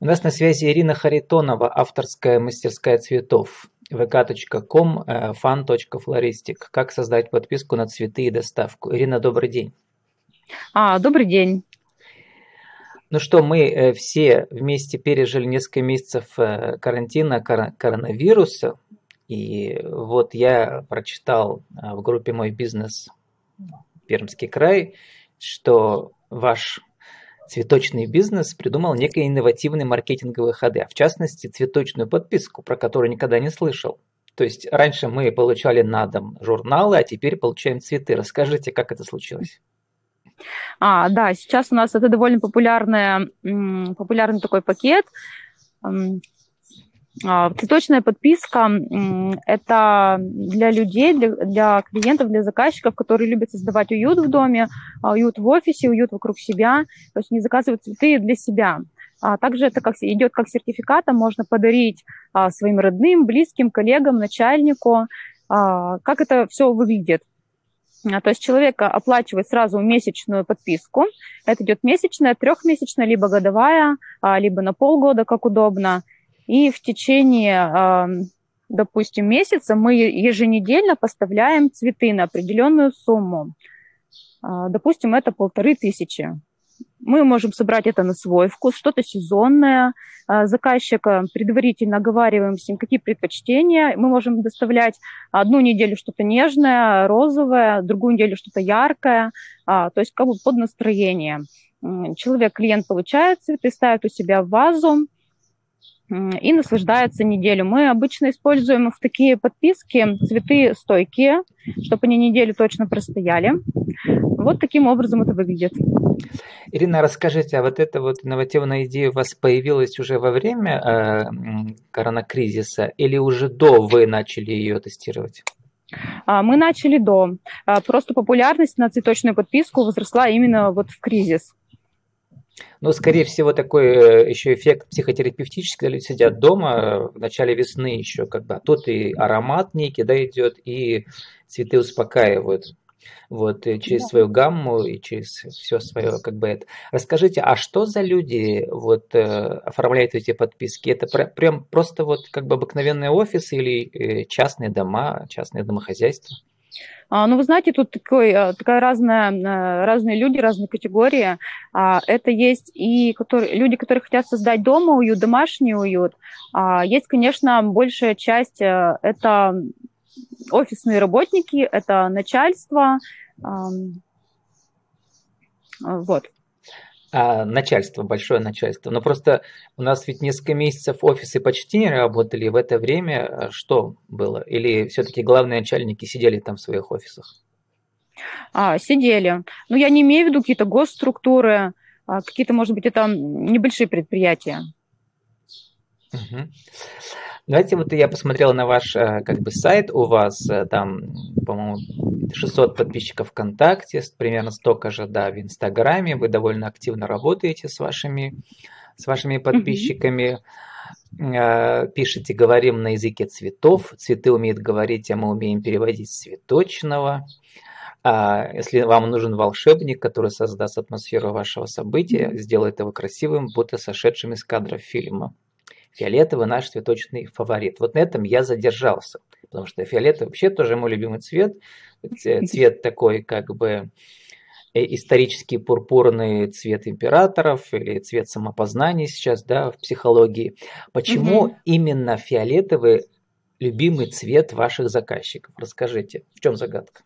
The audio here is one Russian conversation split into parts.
У нас на связи Ирина Харитонова, авторская мастерская цветов vk.com э, fan.floristic. Как создать подписку на цветы и доставку? Ирина, добрый день. А, добрый день. Ну что, мы э, все вместе пережили несколько месяцев э, карантина коронавируса. И вот я прочитал в группе «Мой бизнес» Пермский край, что ваш цветочный бизнес придумал некие инновативные маркетинговые ходы, в частности цветочную подписку, про которую никогда не слышал. То есть раньше мы получали на дом журналы, а теперь получаем цветы. Расскажите, как это случилось? А, да, сейчас у нас это довольно популярный, популярный такой пакет. А, цветочная подписка – это для людей, для, для клиентов, для заказчиков, которые любят создавать уют в доме, а, уют в офисе, уют вокруг себя. То есть они заказывают цветы для себя. А также это как, идет как сертификат, можно подарить а, своим родным, близким, коллегам, начальнику. А, как это все выглядит? А, то есть человек оплачивает сразу месячную подписку. Это идет месячная, трехмесячная, либо годовая, а, либо на полгода, как удобно. И в течение, допустим, месяца мы еженедельно поставляем цветы на определенную сумму. А, допустим, это полторы тысячи. Мы можем собрать это на свой вкус, что-то сезонное. А, заказчика предварительно оговариваем с ним, какие предпочтения. Мы можем доставлять одну неделю что-то нежное, розовое, другую неделю что-то яркое, а, то есть как бы под настроение. Человек, клиент получает цветы, ставит у себя в вазу, и наслаждается неделю. Мы обычно используем в такие подписки цветы стойкие, чтобы они неделю точно простояли. Вот таким образом это выглядит. Ирина, расскажите, а вот эта вот инновативная идея у вас появилась уже во время э, коронакризиса или уже до вы начали ее тестировать? А, мы начали до. А, просто популярность на цветочную подписку возросла именно вот в кризис. Ну, скорее всего, такой э, еще эффект психотерапевтический, сидят дома э, в начале весны еще, как бы, а тут и аромат некий, да, идет, и цветы успокаивают. Вот, и через да. свою гамму и через все свое, как бы это. Расскажите, а что за люди вот э, оформляют эти подписки? Это прям просто вот как бы обыкновенные офисы или частные дома, частные домохозяйства? А, ну, вы знаете, тут такой, э, такая разная, э, разные люди, разные категории. А, это есть и которые, люди, которые хотят создать дома уют, домашний уют. А, есть, конечно, большая часть э, – это офисные работники, это начальство. Вот а, начальство, большое начальство. Но просто у нас ведь несколько месяцев офисы почти не работали. В это время а, что было? Или все-таки главные начальники сидели там в своих офисах? А, сидели. Но я не имею в виду какие-то госструктуры, а какие-то, может быть, это небольшие предприятия. Угу. Давайте вот я посмотрел на ваш э, как бы сайт, у вас э, там, по-моему, 600 подписчиков ВКонтакте, примерно столько же, да, в Инстаграме, вы довольно активно работаете с вашими, с вашими подписчиками, mm-hmm. пишите, говорим на языке цветов, цветы умеют говорить, а мы умеем переводить цветочного. А если вам нужен волшебник, который создаст атмосферу вашего события, сделает его красивым, будто сошедшим из кадров фильма. Фиолетовый наш цветочный фаворит. Вот на этом я задержался, потому что фиолетовый вообще тоже мой любимый цвет. Цвет такой как бы э, исторический пурпурный цвет императоров или цвет самопознания сейчас, да, в психологии. Почему угу. именно фиолетовый любимый цвет ваших заказчиков? Расскажите, в чем загадка?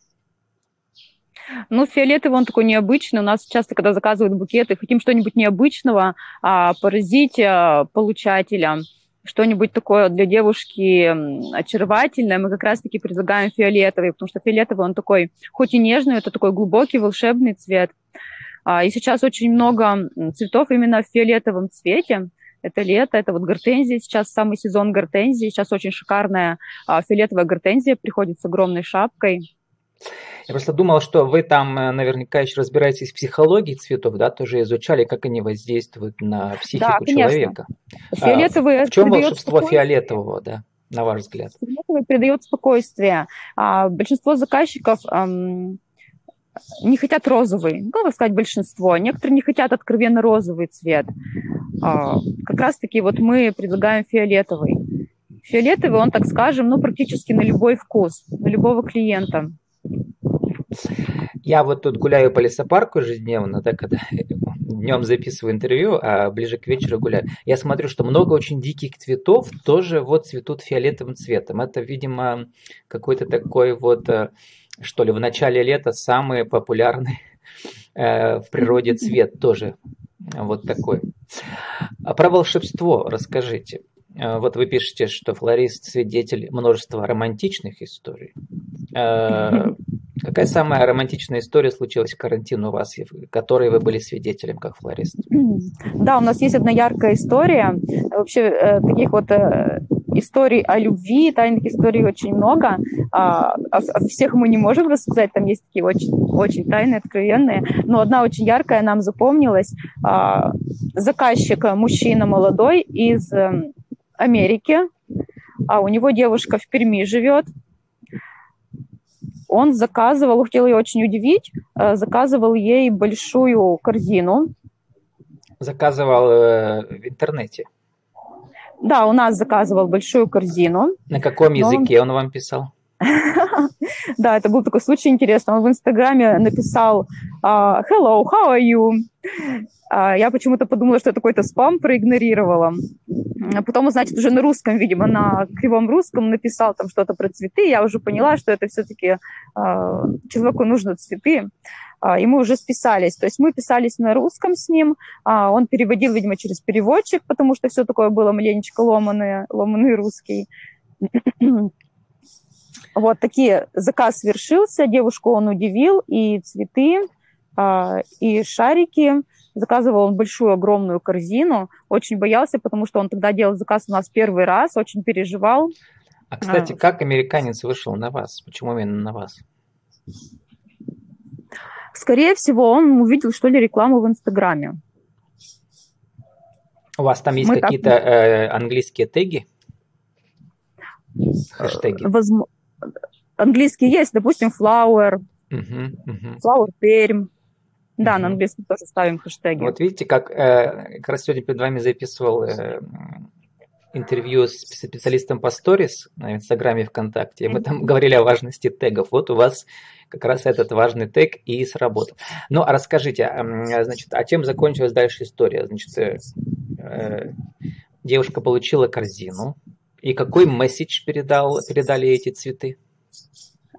Ну, фиолетовый он такой необычный. У нас часто, когда заказывают букеты, хотим что-нибудь необычного, а, поразить а, получателя, что-нибудь такое для девушки очаровательное, мы как раз-таки предлагаем фиолетовый, потому что фиолетовый он такой, хоть и нежный, это такой глубокий волшебный цвет. А, и сейчас очень много цветов именно в фиолетовом цвете. Это лето, это вот гортензия, сейчас самый сезон гортензии, сейчас очень шикарная фиолетовая гортензия приходит с огромной шапкой. Я просто думал, что вы там э, наверняка еще разбираетесь в психологии цветов, да, тоже изучали, как они воздействуют на психику да, человека. Фиолетовый а, в чем волшебство фиолетового, да, на ваш взгляд? Фиолетовый придает спокойствие. А, большинство заказчиков не хотят розовый, ну, как сказать, большинство. Некоторые не хотят откровенно розовый цвет. А, как раз-таки вот мы предлагаем фиолетовый. Фиолетовый, он, так скажем, ну, практически на любой вкус, на любого клиента. Я вот тут гуляю по лесопарку ежедневно, да, когда днем записываю интервью, а ближе к вечеру гуляю. Я смотрю, что много очень диких цветов тоже вот цветут фиолетовым цветом. Это, видимо, какой-то такой вот, э, что ли, в начале лета самый популярный э, в природе цвет тоже вот такой. А про волшебство расскажите. Э, вот вы пишете, что флорист свидетель множества романтичных историй. Э, какая самая романтичная история случилась в карантин у вас, которой вы были свидетелем как флорист? Да, у нас есть одна яркая история. Вообще э, таких вот историй о любви, тайных историй очень много. А, о всех мы не можем рассказать, там есть такие очень, очень тайные, откровенные. Но одна очень яркая нам запомнилась. А, заказчик, мужчина молодой из Америки, а у него девушка в Перми живет. Он заказывал, хотел ее очень удивить, э, заказывал ей большую корзину. Заказывал э, в интернете? Да, у нас заказывал большую корзину. На каком языке он... он вам писал? Да, это был такой случай интересный. Он в Инстаграме написал а, «Hello, how are you?» а, Я почему-то подумала, что это какой-то спам, проигнорировала. А потом, значит, уже на русском, видимо, на кривом русском написал там что-то про цветы. Я уже поняла, что это все-таки человеку нужны цветы и мы уже списались. То есть мы писались на русском с ним, он переводил, видимо, через переводчик, потому что все такое было маленечко ломаное, ломаный русский. Вот такие заказ свершился, девушку он удивил, и цветы, а, и шарики. Заказывал он большую, огромную корзину. Очень боялся, потому что он тогда делал заказ у нас первый раз, очень переживал. А, кстати, а. как американец вышел на вас? Почему именно на вас? Скорее всего, он увидел, что ли, рекламу в Инстаграме. У вас там есть Мы какие-то так... э, английские теги? Хэштеги? Возможно английский есть, допустим, flower, uh-huh, uh-huh. flower Пермь. Да, uh-huh. на английском тоже ставим хэштеги. Вот видите, как э, как раз сегодня перед вами записывал э, интервью с специалистом по сторис на Инстаграме ВКонтакте, и мы там говорили о важности тегов. Вот у вас как раз этот важный тег и сработал. Ну, а расскажите, значит, а чем закончилась дальше история? Значит, э, э, девушка получила корзину, и какой месседж передал, передали эти цветы?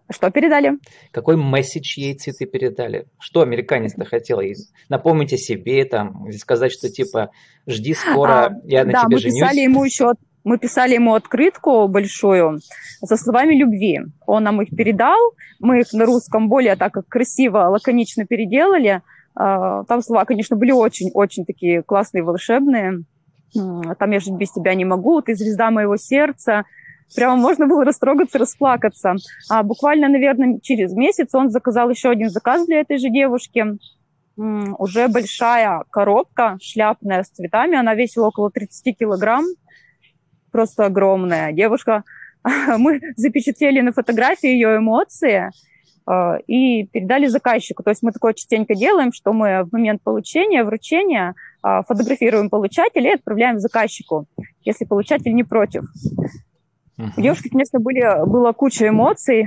Что передали? Какой месседж ей цветы передали? Что американец-то хотел ей? Напомнить о себе, там, сказать, что типа жди скоро, а, я на да, тебе мы женюсь. Писали ему еще, мы писали ему открытку большую со словами любви. Он нам их передал, мы их на русском более так как красиво, лаконично переделали. А, там слова, конечно, были очень-очень такие классные, волшебные там я жить без тебя не могу, ты звезда моего сердца. Прямо можно было растрогаться, расплакаться. А буквально, наверное, через месяц он заказал еще один заказ для этой же девушки. Уже большая коробка шляпная с цветами. Она весила около 30 килограмм. Просто огромная. Девушка, мы запечатлели на фотографии ее эмоции а, и передали заказчику. То есть мы такое частенько делаем, что мы в момент получения, вручения а, фотографируем получателя и отправляем заказчику, если получатель не против. У девушки, конечно, были, была куча эмоций.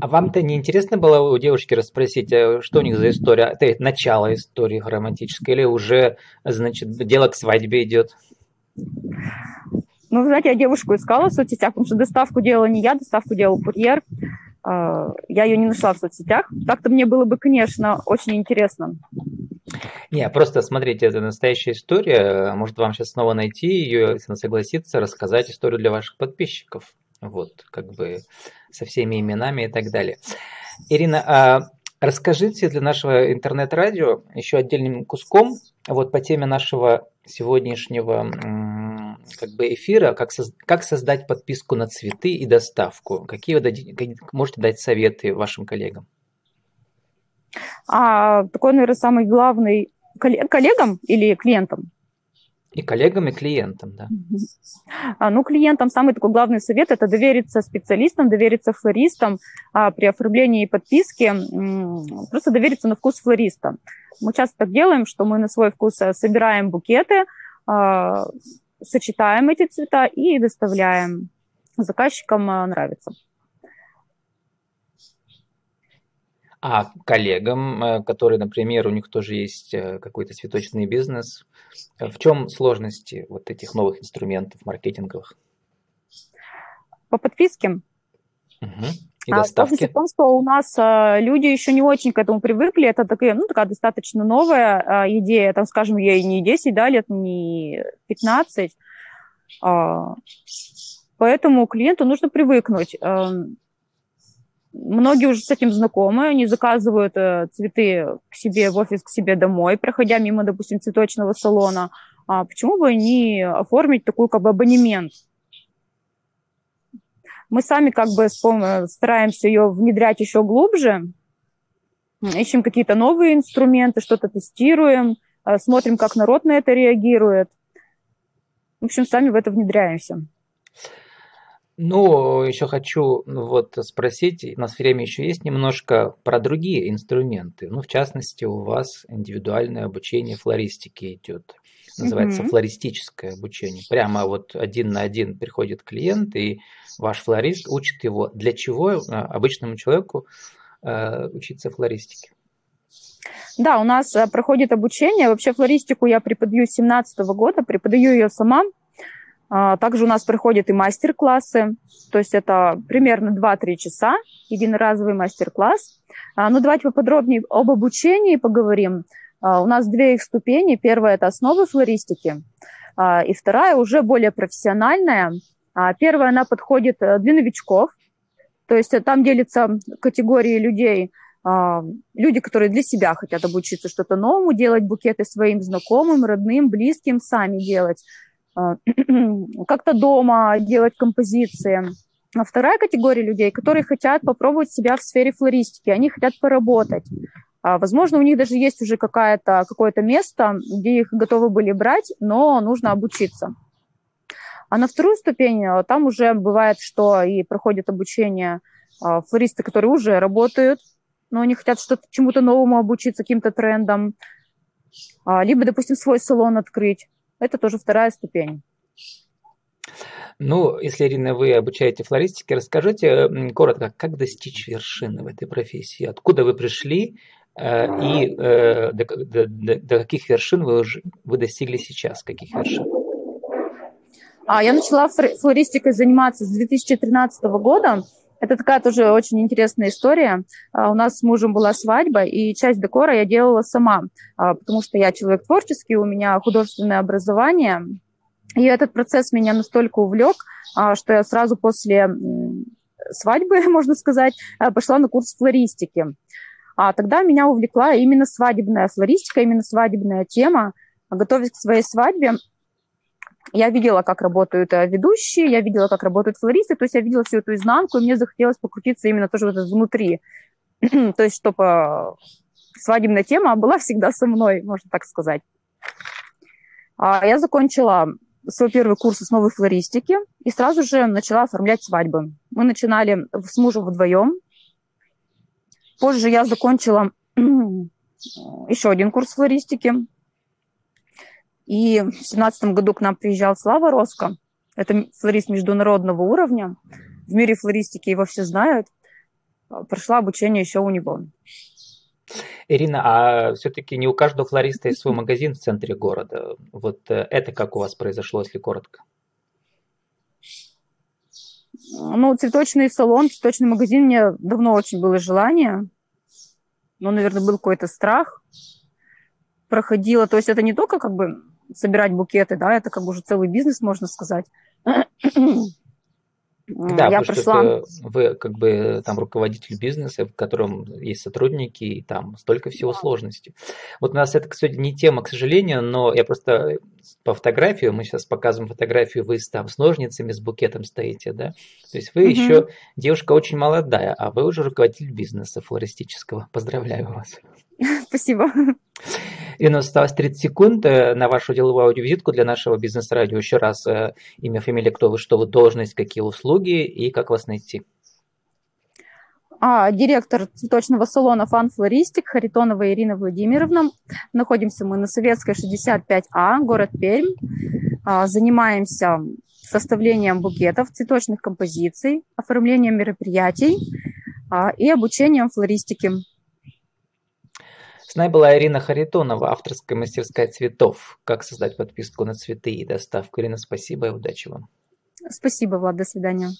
А вам-то не интересно было у девушки расспросить, э, что у них за история? Это начало истории романтической или уже, значит, дело к свадьбе идет? Ну, знаете, я девушку искала в соцсетях, потому что доставку делала не я, доставку делал курьер. А, я ее не нашла в соцсетях. Так-то мне было бы, конечно, очень интересно. Не, просто смотрите, это настоящая история. Может вам сейчас снова найти ее, если она согласится, рассказать историю для ваших подписчиков. Вот, как бы со всеми именами и так далее. Ирина, а расскажите для нашего интернет-радио еще отдельным куском вот по теме нашего сегодняшнего как бы эфира, как, соз, как создать подписку на цветы и доставку. Какие вы дадите, можете дать советы вашим коллегам? А такой, наверное, самый главный коллегам или клиентам? И коллегам, и клиентам, да. А, ну, клиентам самый такой главный совет – это довериться специалистам, довериться флористам а, при оформлении подписки, просто довериться на вкус флориста. Мы часто так делаем, что мы на свой вкус э, собираем букеты, а, сочетаем эти цвета и доставляем. Заказчикам а, нравится. А коллегам, э, которые, например, у них тоже есть э, какой-то цветочный бизнес, э, в чем сложности вот этих новых инструментов маркетинговых? По подписке. Угу. И а доставки. в том, что у нас а, люди еще не очень к этому привыкли. Это такая, ну, такая достаточно новая а, идея. Там, скажем, ей не 10 да, лет, не 15. А, поэтому клиенту нужно привыкнуть. А, Многие уже с этим знакомы, они заказывают э, цветы к себе в офис, к себе домой, проходя мимо, допустим, цветочного салона. А почему бы не оформить такой как бы абонемент? Мы сами как бы стараемся ее внедрять еще глубже, ищем какие-то новые инструменты, что-то тестируем, э, смотрим, как народ на это реагирует. В общем, сами в это внедряемся. Ну, еще хочу ну, вот спросить, у нас время еще есть немножко про другие инструменты. Ну, в частности, у вас индивидуальное обучение флористики идет. Называется mm-hmm. флористическое обучение. Прямо вот один на один приходит клиент, и ваш флорист учит его. Для чего э, обычному человеку э, учиться флористике? Да, у нас э, проходит обучение. Вообще флористику я преподаю с 2017 года, преподаю ее сама. А, также у нас проходят и мастер-классы, то есть это примерно 2-3 часа, единоразовый мастер-класс. А, ну, давайте поподробнее об обучении поговорим. А, у нас две их ступени. Первая – это основы флористики, и вторая уже более профессиональная. Первая, она подходит э, для новичков, то есть там делятся категории людей, люди, которые для себя хотят обучиться что-то новому, делать букеты своим знакомым, родным, близким, сами делать. А, как-то дома делать композиции. А вторая категория людей, которые хотят попробовать себя в сфере флористики, они хотят поработать. А, возможно, у них даже есть уже какое-то какое место, где их готовы были брать, но нужно обучиться. А на вторую ступень а, там уже бывает, что и проходят обучение флористы, которые уже работают, но они хотят что-то чему-то новому обучиться, каким-то трендам, либо, допустим, свой салон открыть. Это тоже вторая ступень. Ну, если, Ирина, вы обучаете флористике, расскажите коротко, как достичь вершины в этой профессии? Откуда вы пришли э, и э, до, до, до каких вершин вы, уже, вы достигли сейчас? Каких вершин? А, я начала флористикой заниматься с 2013 года. Это такая тоже очень интересная история. А, у нас с мужем была свадьба, и часть декора я делала сама, а, потому что я человек творческий, у меня художественное образование. И этот процесс меня настолько увлек, а, что я сразу после свадьбы, можно сказать, пошла на курс флористики. А тогда меня увлекла именно свадебная флористика, именно свадебная тема. Готовясь к своей свадьбе, я видела, как работают э, ведущие, я видела, как работают флористы, то есть я видела всю эту изнанку, и мне захотелось покрутиться именно тоже вот внутри. то есть, чтобы э, свадебная тема была всегда со мной, можно так сказать. А я закончила свой первый курс основы флористики и сразу же начала оформлять свадьбы. Мы начинали с мужем вдвоем. Позже я закончила еще один курс флористики. И в 2017 году к нам приезжал Слава Роско. Это флорист международного уровня. В мире флористики его все знают. Прошла обучение еще у него. Ирина, а все-таки не у каждого флориста есть свой магазин в центре города. Вот э, это как у вас произошло, если коротко? Ну, цветочный салон, цветочный магазин, мне давно очень было желание. Но, наверное, был какой-то страх. Проходила, то есть это не только как бы собирать букеты, да, это как бы уже целый бизнес, можно сказать. Да, я пришла... вы как бы там руководитель бизнеса, в котором есть сотрудники, и там столько всего сложностей. Вот у нас это, кстати, не тема, к сожалению, но я просто по фотографии, мы сейчас показываем фотографию, вы там с ножницами, с букетом стоите, да? То есть вы угу. еще девушка очень молодая, а вы уже руководитель бизнеса флористического. Поздравляю вас. Спасибо. И нас осталось 30 секунд э, на вашу деловую аудиовизитку для нашего бизнес-радио. Еще раз э, имя, фамилия, кто вы, что вы, должность, какие услуги и как вас найти. А, директор цветочного салона «Фан Флористик» Харитонова Ирина Владимировна. Находимся мы на Советской 65А, город Пермь. А, занимаемся составлением букетов, цветочных композиций, оформлением мероприятий а, и обучением флористики. С нами была Ирина Харитонова, авторская мастерская цветов. Как создать подписку на цветы и доставку. Ирина, спасибо и удачи вам. Спасибо, Влад, до свидания.